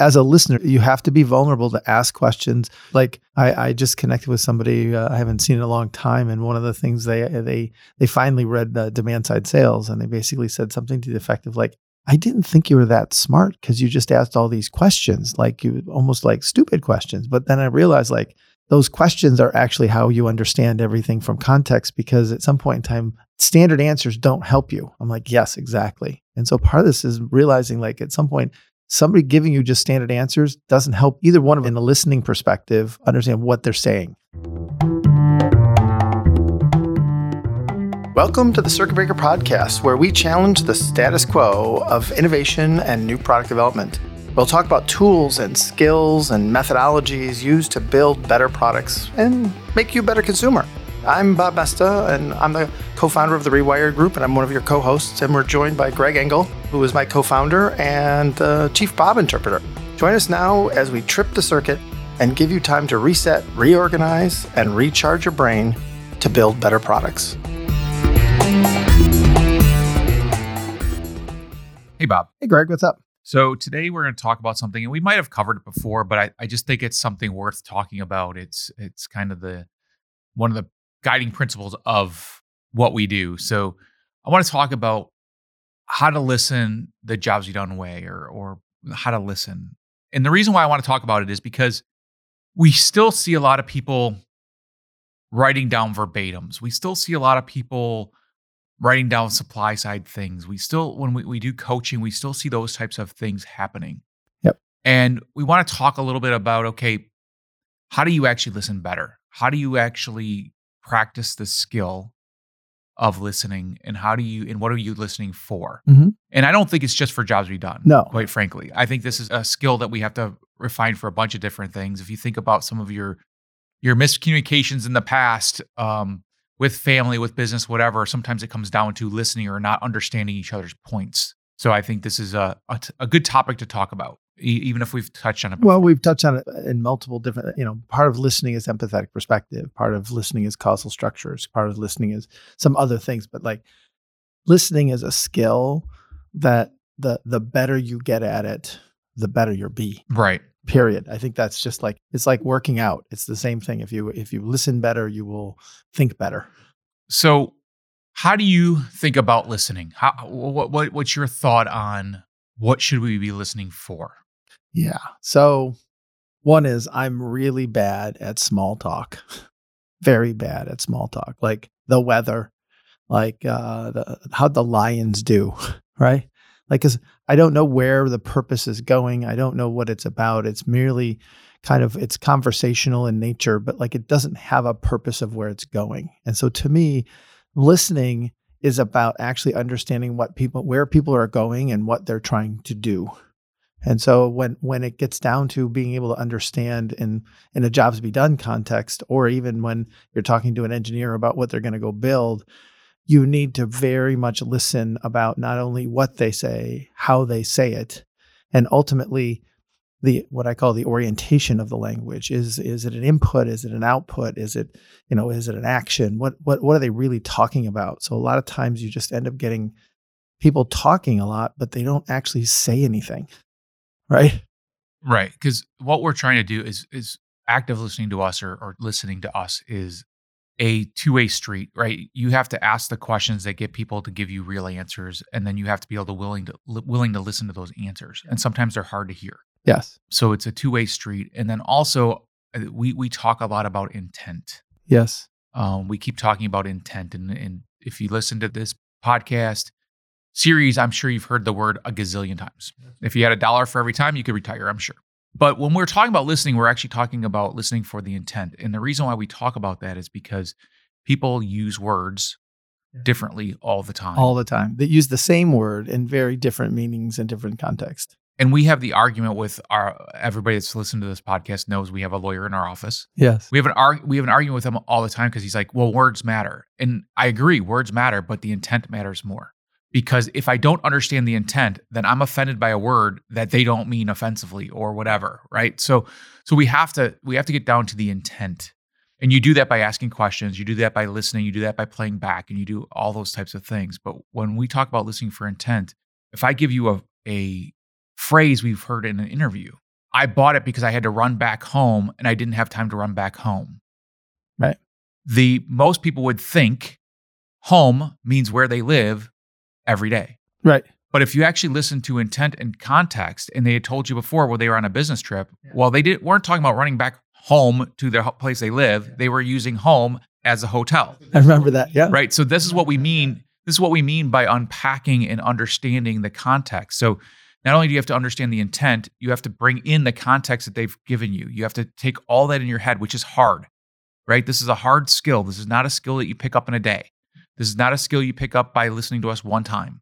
as a listener, you have to be vulnerable to ask questions. Like I, I just connected with somebody uh, I haven't seen in a long time, and one of the things they they they finally read the demand side sales, and they basically said something to the effect of like, "I didn't think you were that smart because you just asked all these questions, like you almost like stupid questions." But then I realized like those questions are actually how you understand everything from context because at some point in time standard answers don't help you i'm like yes exactly and so part of this is realizing like at some point somebody giving you just standard answers doesn't help either one of them in a listening perspective understand what they're saying. Welcome to the Circuit Breaker Podcast, where we challenge the status quo of innovation and new product development. We'll talk about tools and skills and methodologies used to build better products and make you a better consumer. I'm Bob Moesta, and I'm the co founder of the Rewired Group, and I'm one of your co hosts. And we're joined by Greg Engle, who is my co founder and uh, chief Bob interpreter. Join us now as we trip the circuit and give you time to reset, reorganize, and recharge your brain to build better products. Hey, Bob. Hey, Greg, what's up? So, today we're going to talk about something, and we might have covered it before, but I, I just think it's something worth talking about. It's it's kind of the one of the guiding principles of what we do. So I want to talk about how to listen the jobs you done way or or how to listen. And the reason why I want to talk about it is because we still see a lot of people writing down verbatims. We still see a lot of people writing down supply side things. We still, when we, we do coaching, we still see those types of things happening. Yep. And we want to talk a little bit about okay, how do you actually listen better? How do you actually practice the skill of listening and how do you and what are you listening for? Mm-hmm. and i don't think it's just for jobs to be done no. quite frankly. I think this is a skill that we have to refine for a bunch of different things. If you think about some of your your miscommunications in the past um, with family with business whatever sometimes it comes down to listening or not understanding each other's points. So i think this is a, a, a good topic to talk about even if we've touched on it. Before. Well, we've touched on it in multiple different, you know, part of listening is empathetic perspective, part of listening is causal structures, part of listening is some other things, but like listening is a skill that the the better you get at it, the better you'll be. Right. Period. I think that's just like it's like working out. It's the same thing. If you if you listen better, you will think better. So, how do you think about listening? How what, what what's your thought on what should we be listening for? Yeah. So one is I'm really bad at small talk. Very bad at small talk. Like the weather, like uh the how the lions do, right? Like cuz I don't know where the purpose is going. I don't know what it's about. It's merely kind of it's conversational in nature, but like it doesn't have a purpose of where it's going. And so to me, listening is about actually understanding what people where people are going and what they're trying to do and so when when it gets down to being able to understand in in a jobs be done context, or even when you're talking to an engineer about what they're going to go build, you need to very much listen about not only what they say, how they say it, and ultimately the what I call the orientation of the language. Is is it an input? Is it an output? Is it, you know, is it an action? What what what are they really talking about? So a lot of times you just end up getting people talking a lot, but they don't actually say anything right? Right. Because what we're trying to do is is active listening to us or, or listening to us is a two-way street, right? You have to ask the questions that get people to give you real answers, and then you have to be able to willing to willing to listen to those answers. And sometimes they're hard to hear. Yes. So it's a two-way street. And then also uh, we we talk a lot about intent. Yes. Um, we keep talking about intent, and, and if you listen to this podcast, series, I'm sure you've heard the word a gazillion times. If you had a dollar for every time, you could retire, I'm sure. But when we're talking about listening, we're actually talking about listening for the intent. And the reason why we talk about that is because people use words differently all the time. All the time. They use the same word in very different meanings in different contexts. And we have the argument with our everybody that's listened to this podcast knows we have a lawyer in our office. Yes. We have an arg- we have an argument with him all the time because he's like, "Well, words matter." And I agree, words matter, but the intent matters more because if I don't understand the intent, then I'm offended by a word that they don't mean offensively or whatever, right? So so we have to we have to get down to the intent. And you do that by asking questions, you do that by listening, you do that by playing back and you do all those types of things. But when we talk about listening for intent, if I give you a a phrase we've heard in an interview I bought it because I had to run back home and I didn't have time to run back home. Right. The most people would think home means where they live every day. Right. But if you actually listen to intent and context, and they had told you before where they were on a business trip, well, they didn't weren't talking about running back home to their place they live. They were using home as a hotel, I remember that. Yeah. right? So this is what we mean. This is what we mean by unpacking and understanding the context. So not only do you have to understand the intent, you have to bring in the context that they've given you. You have to take all that in your head, which is hard, right? This is a hard skill. This is not a skill that you pick up in a day. This is not a skill you pick up by listening to us one time.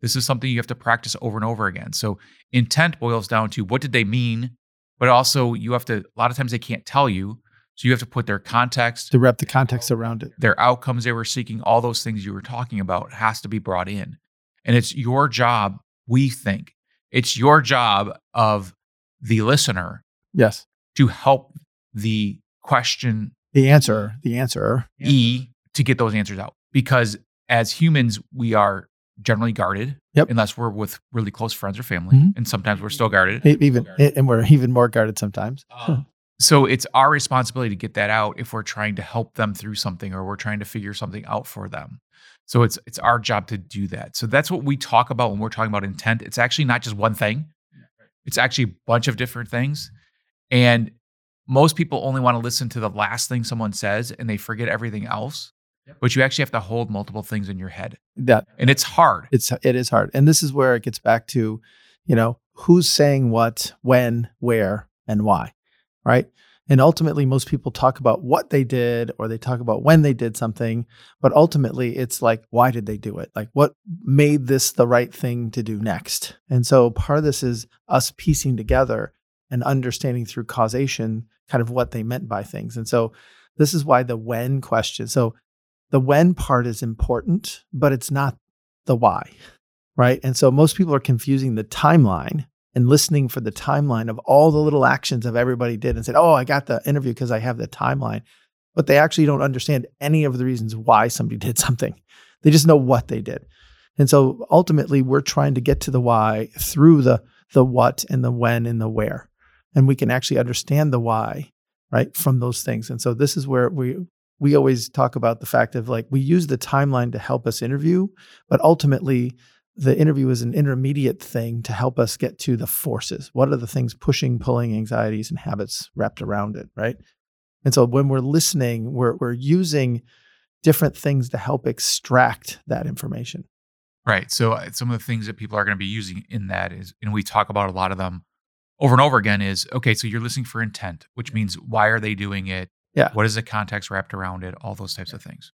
This is something you have to practice over and over again. So intent boils down to what did they mean, but also you have to, a lot of times they can't tell you. So you have to put their context, To wrap the context around it. their outcomes they were seeking, all those things you were talking about has to be brought in. And it's your job, we think, it's your job of the listener Yes. to help the question The answer. The answer. E to get those answers out. Because as humans, we are generally guarded, Yep. unless we're with really close friends or family. Mhm. And sometimes we're still guarded. Even and we're even more guarded sometimes. So it's our responsibility to get that out if we're trying to help them through something or we're trying to figure something out for them. So it's it's our job to do that. So that's what we talk about when we're talking about intent. It's actually not just one thing. It's actually a bunch of different things. And most people only want to listen to the last thing someone says and they forget everything else. But you actually have to hold multiple things in your head. That And it's hard. it's it is hard. And this is where it gets back to, you know, who's saying what, when, where, and why. Right. And ultimately, most people talk about what they did or they talk about when they did something. But ultimately, it's like, why did they do it? Like, what made this the right thing to do next? And so part of this is us piecing together and understanding through causation kind of what they meant by things. And so this is why the when question. So the when part is important, but it's not the why right? And so most people are confusing the timeline and listening for the timeline of all the little actions of everybody did and said, "Oh, I got the interview because I have the timeline." But they actually don't understand any of the reasons why somebody did something. They just know what they did. And so ultimately we're trying to get to the why through the the what and the when and the where. And we can actually understand the why, right, from those things. And so this is where we we always talk about the fact of like we use the timeline to help us interview, but ultimately the interview is an intermediate thing to help us get to the forces. What are the things pushing, pulling anxieties and habits wrapped around it, right? And so when we're listening, we're we're using different things to help extract that information. Right. So uh, some of the things that people are going to be using in that is, and we talk about a lot of them over and over again is okay, so you're listening for intent, which means why are they doing it? Yeah. What is the context wrapped around it? All those types of things.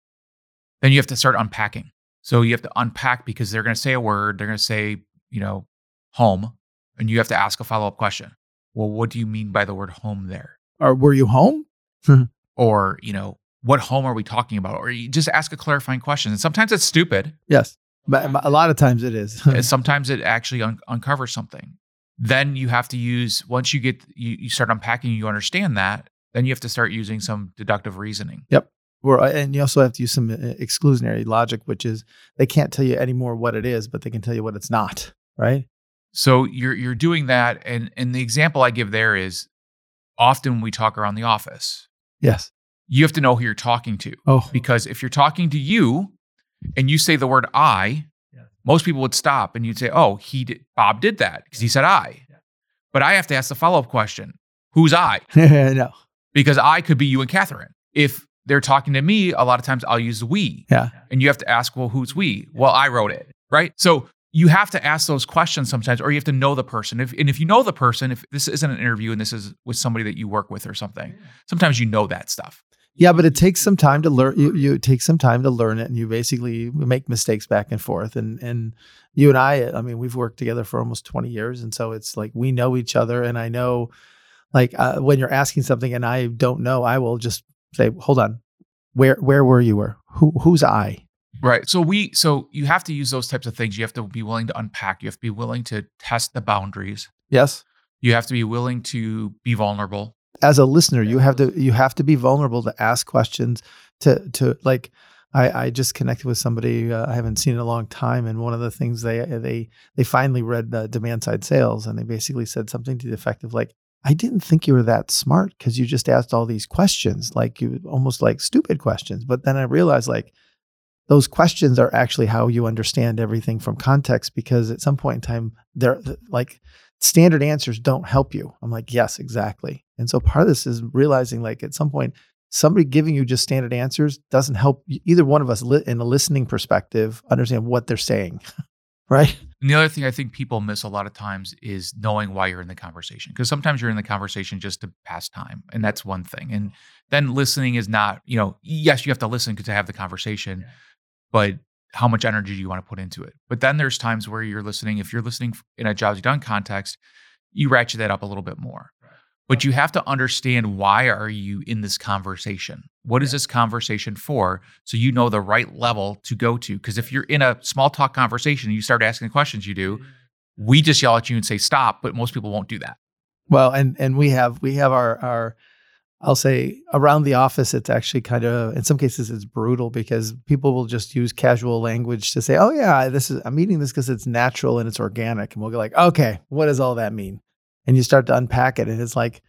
Then you have to start unpacking. So you have to unpack because they're going to say a word, they're going to say, you know, home, and you have to ask a follow up question. Well, what do you mean by the word home there? Or were you home? Or, you know, what home are we talking about? Or you just ask a clarifying question. And sometimes it's stupid. Yes. But a lot of times it is. sometimes it actually un- uncovers something. Then you have to use once you get you, you start unpacking, you understand that. Then you have to start using some deductive reasoning. We're, and you also have to use some uh, exclusionary logic, which is they can't tell you anymore what it is, but they can tell you what it's not, right? So you're you're doing that, and and the example I give there is often when we talk around the office. Yes. You have to know who you're talking to Oh, because if you're talking to you and you say the word I, Yeah. most people would stop and you'd say, "Oh, he did, Bob did that because he said I." But I have to ask the follow up question: Who's I? no. Because I could be you and Catherine. If they're talking to me, a lot of times I'll use we. Yeah. And you have to ask, well, who's we? Well, I wrote it, right? So you have to ask those questions sometimes, or you have to know the person. If, and if you know the person, if this isn't an interview and this is with somebody that you work with or something, sometimes you know that stuff. Yeah, but it takes some time to learn. You, you take some time to learn it, and you basically make mistakes back and forth. And and you and I, I mean, we've worked together for almost twenty years, and so it's like we know each other. And I know, like uh, when you're asking something and I don't know, I will just say, "Hold on, where where were you? Or who who's I?" Right. So we so you have to use those types of things. You have to be willing to unpack. You have to be willing to test the boundaries. Yes. You have to be willing to be vulnerable. As a listener, you have to you have to be vulnerable to ask questions. To to like, I I just connected with somebody uh, I haven't seen in a long time, and one of the things they they they finally read the demand side sales, and they basically said something to the effect of like, I didn't think you were that smart because you just asked all these questions, like you almost like stupid questions. But then I realized like those questions are actually how you understand everything from context because at some point in time, they're like standard answers don't help you. I'm like, yes, exactly. And so part of this is realizing like at some point, somebody giving you just standard answers doesn't help either one of us li- in a listening perspective understand what they're saying. right. And the other thing I think people miss a lot of times is knowing why you're in the conversation. Because sometimes you're in the conversation just to pass time, and that's one thing. And then listening is not, you know, yes, you have to listen to have the conversation, but how much energy do you want to put into it? But then there's times where you're listening. If you're listening in a jobs done context, you ratchet that up a little bit more. But you have to understand why are you in this conversation? What is this conversation for? So you know the right level to go to. Because if you're in a small talk conversation and you start asking the questions you do, mm. we just yell at you and say stop, but most people won't do that. Well, and and we have we have our our I'll say around the office, it's actually kind of, in some cases, it's brutal because people will just use casual language to say, oh, yeah, this is, I'm eating this because it's natural and it's organic. And we'll go like, okay, what does all that mean? And you start to unpack it. And it's like,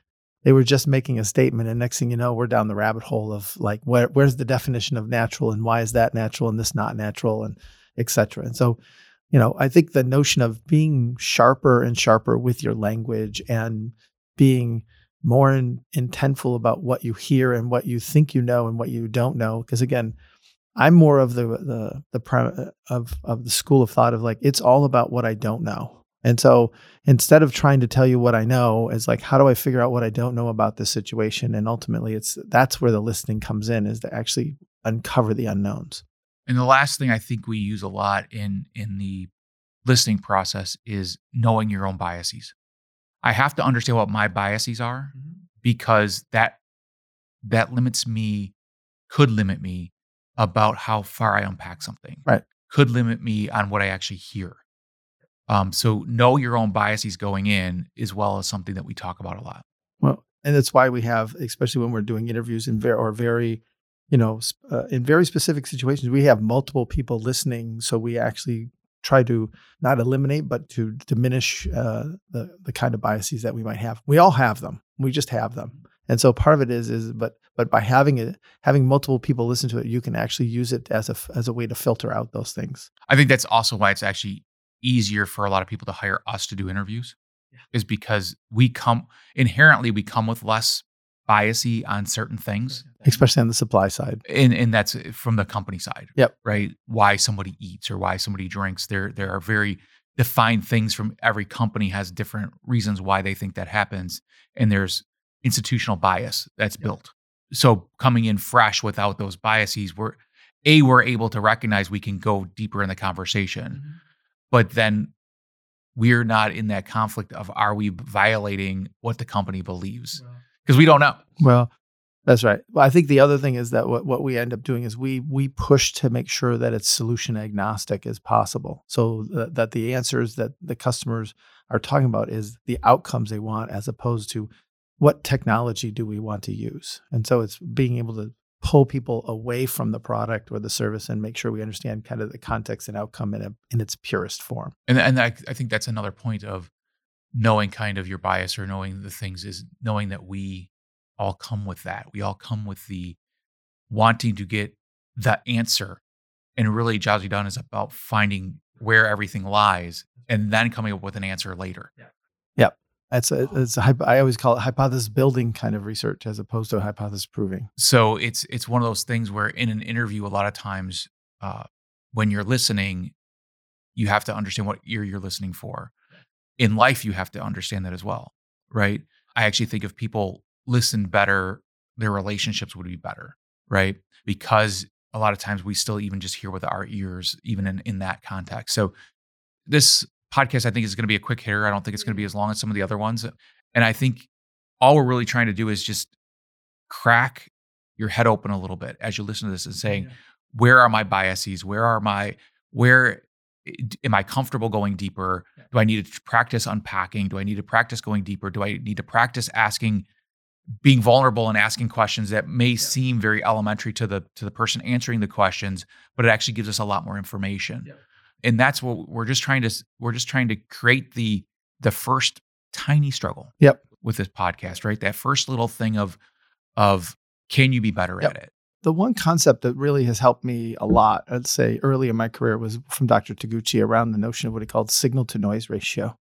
they were just making a statement. And next thing you know, we're down the rabbit hole of like, where, where's the definition of natural and why is that natural and this not natural and et cetera. And so, you know, I think the notion of being sharper and sharper with your language and being, more in, intentful about what you hear and what you think you know and what you don't know. Because again, I'm more of the the the uh, of of the school of thought of like it's all about what I don't know. And so instead of trying to tell you what I know, is like how do I figure out what I don't know about this situation? And ultimately, it's that's where the listening comes in is to actually uncover the unknowns. And the last thing I think we use a lot in in the listening process is knowing your own biases. I have to understand what my biases are mm-hmm. because that that limits me, could limit me about how far I unpack something. Right. Could limit me on what I actually hear. Um, so know your own biases going in as well as something that we talk about a lot. Well, and that's why we have, especially when we're doing interviews in very or very, you know, uh, in very specific situations, we have multiple people listening. So we actually try to not eliminate, but to diminish uh, the the kind of biases that we might have. We all have them. We just have them. And so part of it is is but but by having it having multiple people listen to it, you can actually use it as a as a way to filter out those things. I think that's also why it's actually easier for a lot of people to hire us to do interviews. Yeah. Is because we come inherently we come with less biasy on certain things, especially on the supply side. And and that's from the company side. Yep. Right. Why somebody eats or why somebody drinks. There there are very defined things from every company has different reasons why they think that happens. And there's institutional bias that's yep. built. So coming in fresh without those biases, we're a we're able to recognize we can go deeper in the conversation. Mm-hmm. But then we're not in that conflict of are we violating what the company believes? because we don't know. Well, that's right. Well, I think the other thing is that what, what we end up doing is we we push to make sure that it's solution agnostic as possible, so that, that the answers that the customers are talking about is the outcomes they want, as opposed to what technology do we want to use. And so it's being able to pull people away from the product or the service and make sure we understand kind of the context and outcome in a, in its purest form. And and I, I think that's another point of knowing kind of your bias or knowing the things is knowing that we all come with that. We all come with the wanting to get the answer. And really, Jobs Done is about finding where everything lies and then coming up with an answer later. Yeah. It's a, it's a, I always call it hypothesis building kind of research as opposed to hypothesis proving. So it's it's one of those things where in an interview, a lot of times uh, when you're listening, you have to understand what ear you're listening for in life, you have to understand that as well, right? I actually think if people listen better, their relationships would be better, right? Because a lot of times we still even just hear with our ears, even in, in that context. So this podcast, I think, is going to be a quick hitter. I don't think it's going to be mm-hmm. as long as some of the other ones. And I think all we're really trying to do is just crack your head open a little bit as you listen to this and saying, yeah. where are my biases? Where are my, where eh, am I comfortable going deeper? Do I need to practice unpacking? Do I need to practice going deeper? Do I need to practice asking, being vulnerable and asking questions that may yeah. seem very elementary to the to the person answering the questions, but it actually gives us a lot more information. And that's what we're just trying to we're just trying to create the the first tiny struggle. Yep. with this podcast, right? That first little thing of of can you be better Yep. at it? the one concept that really has helped me a lot, I'd say early in my career, was from Dr. Taguchi around the notion of what he called signal to noise ratio.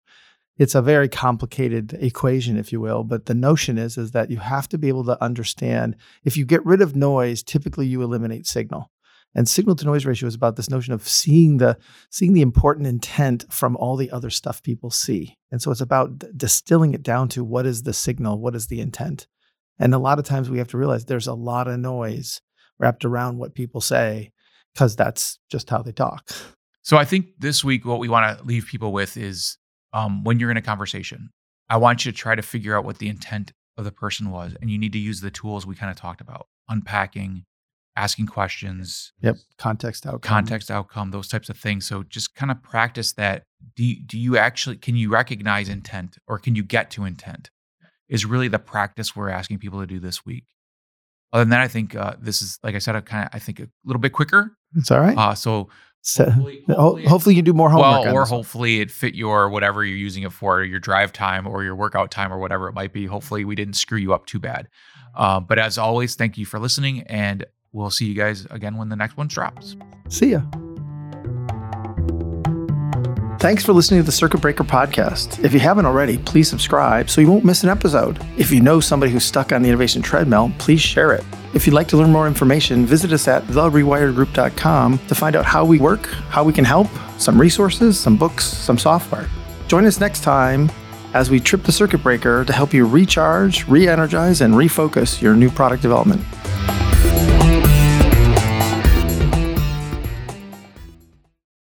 It's a very complicated equation, if you will, but the notion is is that you have to be able to understand if you get rid of noise, typically you eliminate signal. And signal to noise ratio is about this notion of seeing the seeing the important intent from all the other stuff people see. And so it's about d- distilling it down to what is the signal, what is the intent. And a lot of times we have to realize there's a lot of noise wrapped around what people say because that's just how they talk. So I think this week what we want to leave people with is um, when you're in a conversation, I want you to try to figure out what the intent of the person was, and you need to use the tools we kind of talked about: unpacking, asking questions, Yep. Context outcome. context outcome, those types of things. So just kind of practice that. Do you, do you actually can you recognize intent or can you get to intent? Is really the practice we're asking people to do this week. Other than that, I think uh, this is like I said, a kind of I think a little bit quicker. It's all right. Uh, so so, hopefully- hopefully- hopefully, you do more homework. well, or hopefully it fit your whatever you're using it for, your drive time or your workout time or whatever it might be. Hopefully we didn't screw you up too bad. Uh, but as always, thank you for listening, and we'll see you guys again when the next one drops. See ya. Thanks for listening to the Circuit Breaker podcast. If you haven't already, please subscribe so you won't miss an episode. If you know somebody who's stuck on the innovation treadmill, please share it. If you'd like to learn more information, visit us at therewiredgroup.com to find out how we work, how we can help, some resources, some books, some software. Join us next time as we trip the circuit breaker to help you recharge, re energize, and refocus your new product development.